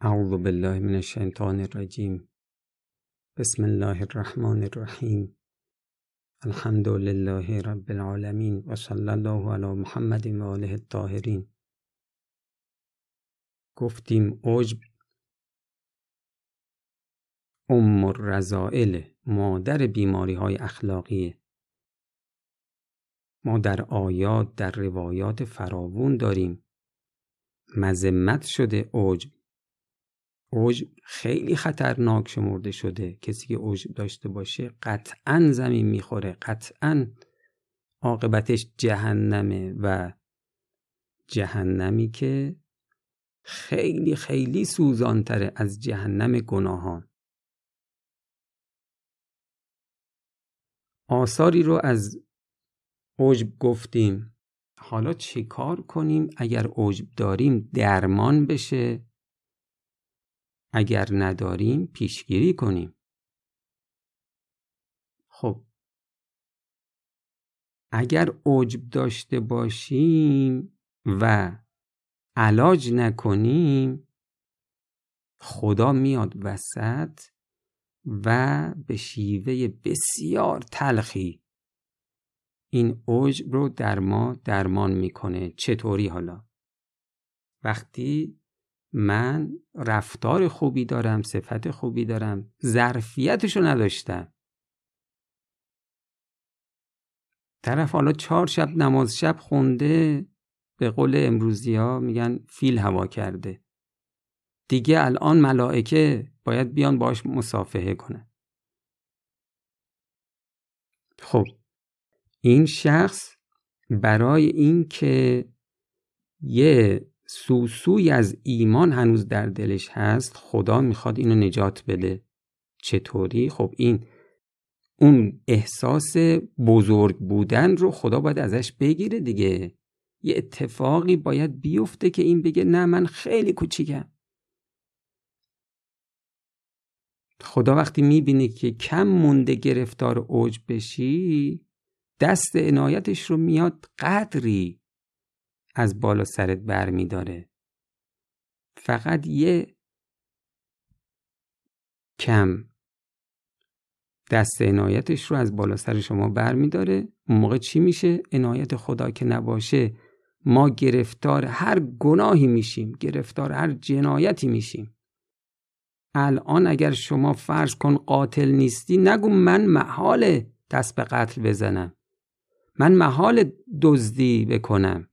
اعوذ بالله من الشیطان الرجیم بسم الله الرحمن الرحیم الحمد لله رب العالمین و صلی الله علی محمد و آله الطاهرین گفتیم عجب ام الرزائل مادر بیماری های اخلاقیه. ما در آیات در روایات فراوون داریم. مذمت شده عجب عجب خیلی خطرناک شمرده شده. کسی که عجب داشته باشه قطعا زمین می‌خوره قطعا عاقبتش جهنمه و جهنمی که خیلی خیلی سوزانتره از جهنم گناهان. آثاری رو از عجب گفتیم. حالا چه کار کنیم اگر عجب داریم درمان بشه؟ اگر نداریم پیشگیری کنیم. خب. اگر عجب داشته باشیم و علاج نکنیم خدا میاد وسط و به شیوه بسیار تلخی این عجب رو در ما درمان می‌کنه. چطوری حالا؟ وقتی من رفتار خوبی دارم صفت خوبی دارم ظرفیتشو نداشتم. طرف حالا چهار شب نماز شب خونده به قول امروزی ها میگن فیل هوا کرده. دیگه الان ملائکه باید بیان باش مصافحه کنن. خب این شخص برای اینکه یه سوسوی از ایمان هنوز در دلش هست خدا می‌خواد اینو نجات بده. چطوری؟ خب این اون احساس بزرگ بودن رو خدا باید ازش بگیره دیگه. یه اتفاقی باید بیفته که این بگه نه من خیلی کوچیکم. خدا وقتی می‌بینه که کم مونده گرفتار اوج بشی دست عنایتش رو میاد قدری از بالا سرت بر می داره. فقط یه کم دست عنایتش رو از بالا سر شما بر می داره. اون موقع چی میشه؟ عنایت خدا که نباشه ما گرفتار هر گناهی میشیم گرفتار هر جنایتی میشیم الان اگر شما فرض کن قاتل نیستی نگو من محال دست به قتل بزنم من محال دزدی بکنم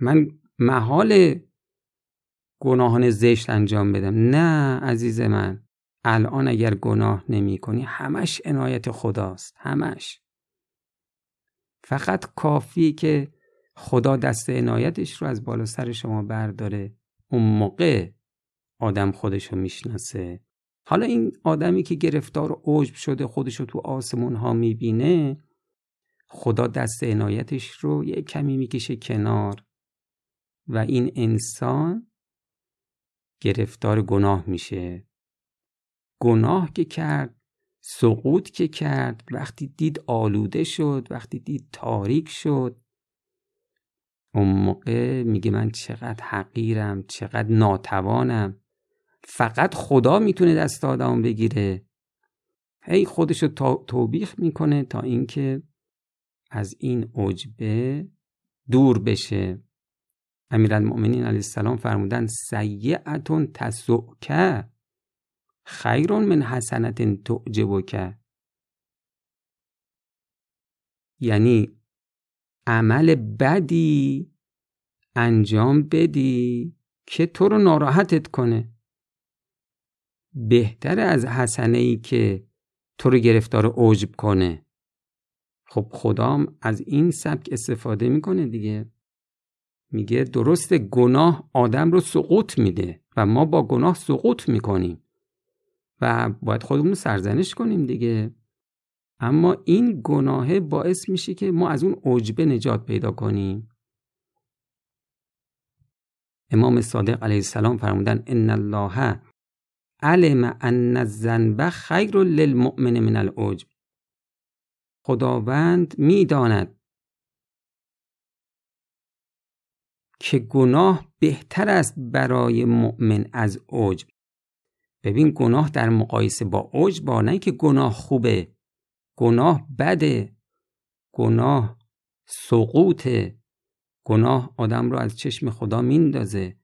من محال گناهان زشت انجام بدم. نه عزیز من الان اگر گناه نمی کنی همش عنایت خداست همش. فقط کافی که خدا دست عنایتش رو از بالا سر شما برداره. اون موقع آدم خودش رو می‌شناسه. حالا این آدمی که گرفتار عجب شده خودش رو تو آسمون ها می‌بینه خدا دست عنایتش رو یه کمی می‌کشه کنار. و این انسان گرفتار گناه میشه. گناه که کرد سقوط که کرد وقتی دید آلوده شد وقتی دید تاریک شد. اون موقع میگه من چقدر حقیرم چقدر ناتوانم. فقط خدا می‌تونه دست آدم بگیره. هی خودشو توبیخ می‌کنه تا اینکه از این عجبه دور بشه. امیرالمؤمنین علیه السلام فرمودن سیعتون تسعک خیر من حسنت تعجبک. یعنی عمل بدی انجام بدی که تو رو ناراحتت کنه. بهتر از حسنه ای که تو رو گرفتار عجب کنه. خب خدام از این سبک استفاده می‌کنه دیگه. میگه درست گناه آدم رو سقوط میده و ما با گناه سقوط می‌کنیم و باید خودمون سرزنش کنیم دیگه. اما این گناه باعث میشه که ما از اون عجبه نجات پیدا کنیم. امام صادق علیه السلام فرمودن ان الله علم ان الذنب خیر للمؤمن من العجب. خداوند می‌داند که گناه بهتر است برای مؤمن از عجب ببین گناه در مقایسه با عجب با نه که گناه خوبه. گناه بده. گناه سقوطه گناه آدم رو از چشم خدا میندازه.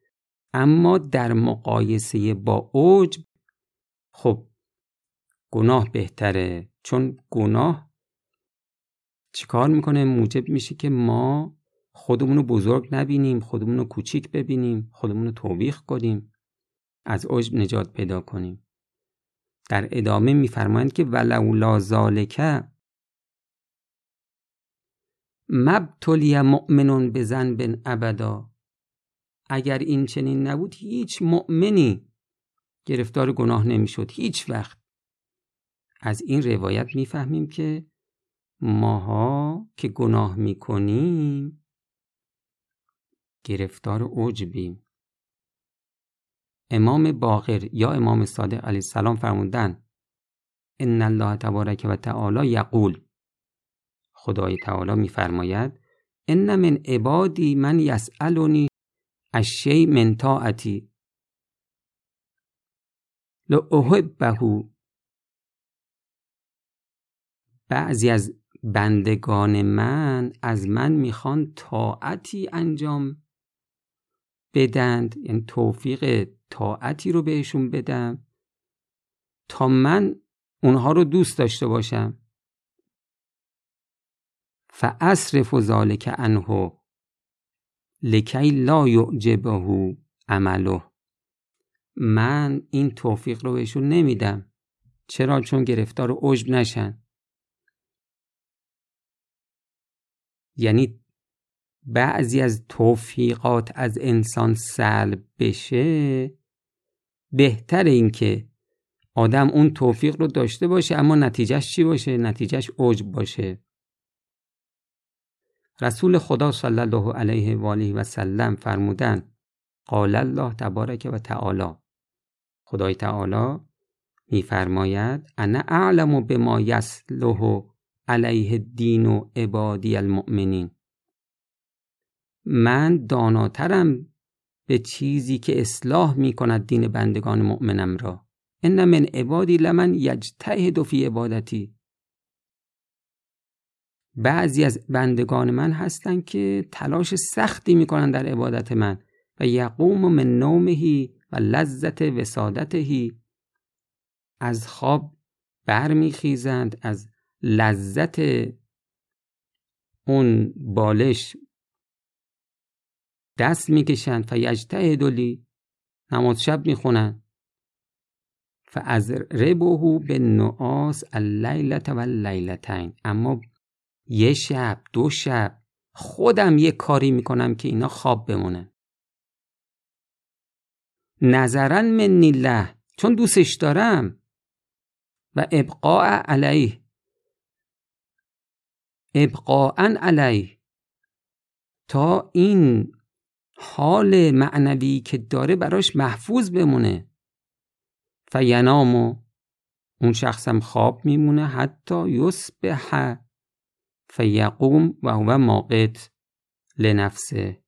اما در مقایسه با عجب خب گناه بهتره. چون گناه چیکار می‌کنه؟ موجب میشه که ما خودمون رو بزرگ نبینیم خودمون رو کوچیک ببینیم خودمون رو توبیخ کنیم از عجب نجات پیدا کنیم. در ادامه میفرمایند که ولولا ذالک مبتلی مؤمنون بزن بن ابدا. اگر این چنین نبود هیچ مؤمنی گرفتار گناه نمی‌شد هیچ وقت. از این روایت می‌فهمیم که ماها که گناه می‌کنیم گرفتار عجبیم امام باقر یا امام صادق علیه السلام فرمودن ان الله تبارک و تعالی یقول. خدای تعالی میفرماید ان من عبادی من یسالونی الشی من طاعتی. لاحبه بعضی از بندگان من از من می‌خوان طاعتی انجام بدند. یعنی توفیق طاعتی رو بهشون بدم. تا من اونها رو دوست داشته باشم. فاصرف ذلك عنه لکی لا یعجبه عمله. من این توفیق رو بهشون نمیدم. چرا؟ چون گرفتار عجب نشن. یعنی بعضی از توفیقات از انسان سلب بشه بهتر این که آدم اون توفیق رو داشته باشه اما نتیجهش چی باشه؟ نتیجهش عجب باشه. رسول خدا صلی الله علیه و آله و سلم فرمودن قال الله تبارک و تعالی. خدای تعالی میفرماید انا اعلم بما یصلح علیه دین و عبادی المؤمنین. من داناترم به چیزی که اصلاح می کند دین بندگان مؤمنم را. ان من عبادی لمن یجتهد فی عبادتی. بعضی از بندگان من هستند که تلاش سختی می‌کنن در عبادت من و یقوم من نومهی و لذت وسادتهی از خواب برمیخیزند از لذت اون بالش دست می‌کشند فیجتهد لی نماز شب می‌خونن فاز ربهو به نعاس اللیلت و اللیلتین اما یه شب دو شب خودم یه کاری می‌کنم که اینا خواب بمونن. نظرا من الله چون دوستش دارم. و ابقاء علیه. ابقاء علیه. تا این حال معنوی که داره براش محفوظ بمونه. فینامو اون شخصم خواب میمونه حتی یصبح فیقوم و هو ماقت لنفسه.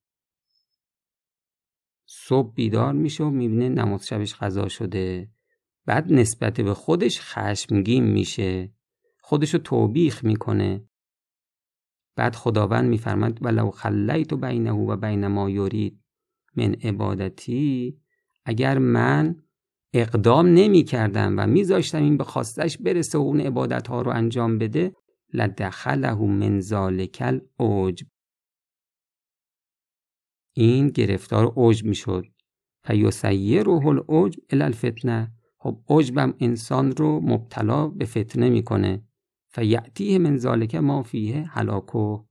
صبح بیدار میشه و می‌بینه نماز شبش قضا شده. بعد نسبت به خودش خشمگین میشه. خودشو توبیخ می‌کنه. بعد خداوند میفرماد ولو خلیت بینه و بین ما یرید من عبادتی اگر من اقدام نمی کردم و میذاشتم این به خواستش برسه و اون عبادت ها رو انجام بده لدخله من ذالک العجب. این گرفتار عجب می‌شد. فیسیره العجب الی الفتنه. خب عجبم انسان رو مبتلا به فتنه می‌کنه. فیعتیه من ذالک ما فیه هلاکو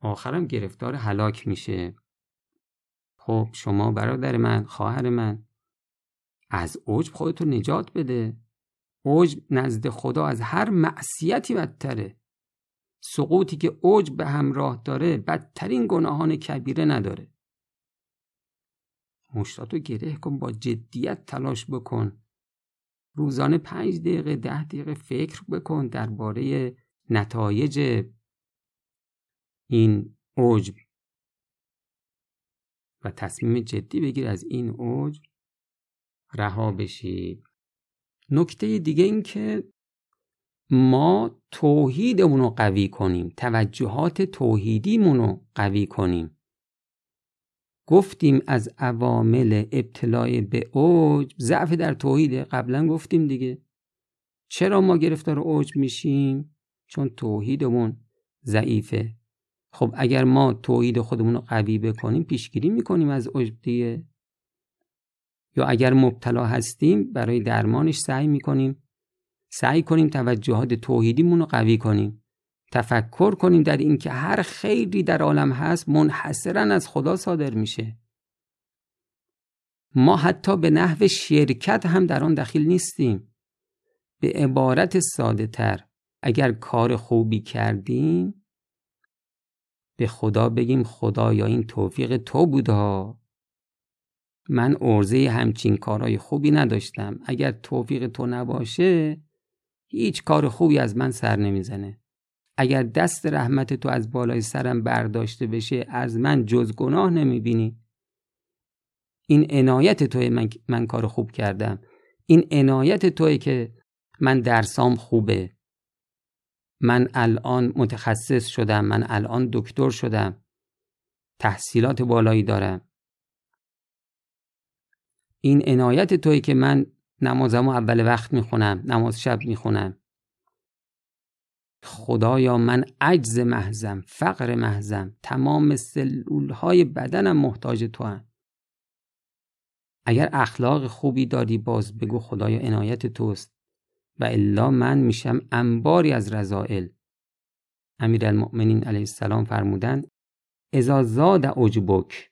آخرم گرفتار هلاک میشه. خب شما برادر من خواهر من از عجب خودتو نجات بده. عجب نزد خدا از هر معصیتی بدتره. سقوطی که عجب به همراه داره بدترین گناهان کبیره نداره. مشتاتو گره کن با جدیت تلاش بکن. روزانه پنج دقیقه ده دقیقه فکر بکن درباره نتایج این عجب و تصمیم جدی بگیر از این اوج رها بشید نکته دیگه این که ما توحیدمون رو قوی کنیم توجهات توحیدیمون رو قوی کنیم. گفتیم از عوامل ابتلای به اوج ضعف در توحید. قبلا گفتیم دیگه. چرا ما گرفتار اوج میشیم؟ چون توحیدمون ضعیفه. خب اگر ما توحید خودمون رو قوی بکنیم پیشگیری می‌کنیم از اوج دیگه. یا اگر مبتلا هستیم برای درمانش سعی می‌کنیم. سعی کنیم توجهات توحیدیمون رو قوی کنیم. تفکر کنیم در اینکه هر خیری در عالم هست منحصرا از خدا صادر میشه. ما حتی به نحو شرکت هم در آن دخیل نیستیم. به عبارت ساده تر اگر کار خوبی کردیم به خدا بگیم خدا یا این توفیق تو بوده من ارزه همچین کارهای خوبی نداشتم. اگر توفیق تو نباشه هیچ کار خوبی از من سر نمی‌زنه. اگر دست رحمت تو از بالای سرم برداشته بشه از من جز گناه نمی‌بینی. این عنایت توی من, من کار خوب کردم. این عنایت توی که من درسام خوبه. من الان متخصص شدم من الان دکتر شدم. تحصیلات بالایی دارم. این عنایت توی که من نمازمو اول وقت می‌خونم نماز شب می‌خونم. خدایا من عجز محزم فقر محزم تمام سلول های بدنم محتاج تو هم. اگر اخلاق خوبی داری باز بگو خدایا عنایت توست. و الا من میشم انباری از رضائل امیر المؤمنین علیه السلام فرمودن ازا زاد عجبک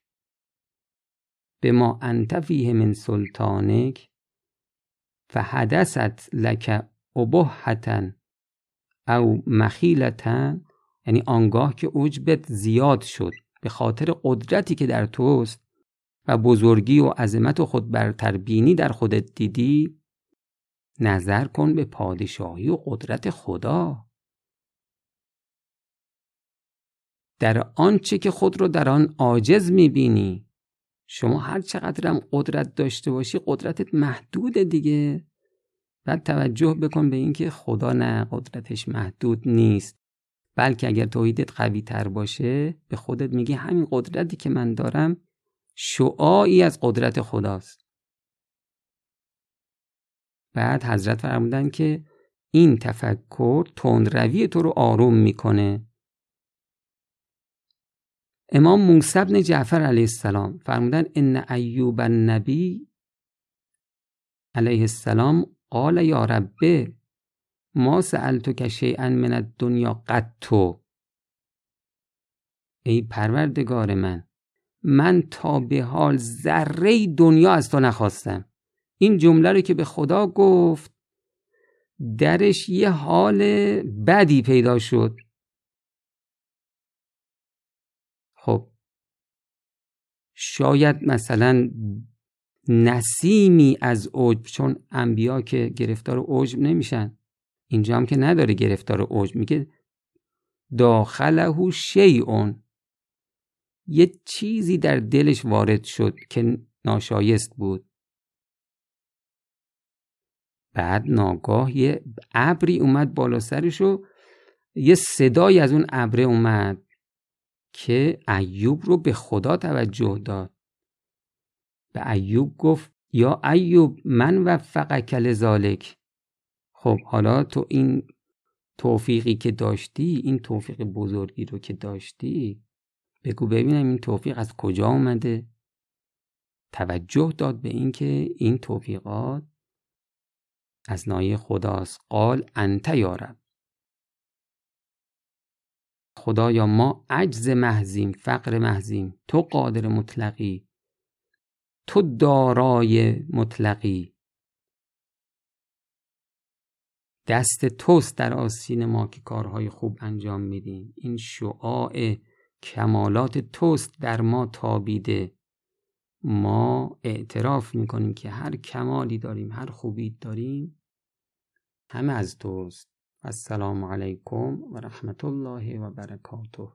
به ما انت فیه من سلطانک فحدثت لک ابهتا او مخیلتا یعنی آنگاه که عجبت زیاد شد به خاطر قدرتی که در توست و بزرگی و عظمت و خود برتر بینی در خودت دیدی نظر کن به پادشاهی و قدرت خدا. در آنچه که خود رو در آن عاجز می‌بینی شما هر چقدرم قدرت داشته باشی قدرتت محدوده دیگه. بعد توجه بکن به اینکه خدا نه قدرتش محدود نیست. بلکه اگر توحیدت قوی تر باشه به خودت میگی همین قدرتی که من دارم شعاعی از قدرت خداست. بعد حضرت فرمودن که این تفکر تندروی تو رو آروم می‌کنه. امام موسی بن جعفر علیه السلام فرمودن ان ایوب النبی علیه السلام قال یا ربه ما که شیئا من الدنیا تو ای پروردگار من من تا به حال ذره دنیا از تو نخواستم. این جمله رو که به خدا گفت درش یه حال بدی پیدا شد. خب شاید مثلا نسیمی از عجب چون انبیا که گرفتار عجب نمیشن. اینجا هم که نداره گرفتار عجب میگه داخله شیعون. یه چیزی در دلش وارد شد که ناشایست بود. بعد ناگاه یه ابری اومد بالا سرش و یه صدای از اون ابره اومد که ایوب رو به خدا توجه داد. به ایوب گفت یا ایوب من وفقک لذالک. خب حالا تو این توفیقی که داشتی این توفیق بزرگی رو که داشتی بگو ببینم این توفیق از کجا آمده توجه داد به اینکه این توفیقات از نایه خداست. قال انت یارب خدایا ما عجز محزیم فقر محزیم تو قادر مطلقی. تو دارای مطلقی. دست توست در آسین ما که کارهای خوب انجام میدیم. این شعاع کمالات توست در ما تابیده. ما اعتراف می‌کنیم که هر کمالی داریم هر خوبی داریم همه از توست. السلام علیکم و رحمت الله و برکاته.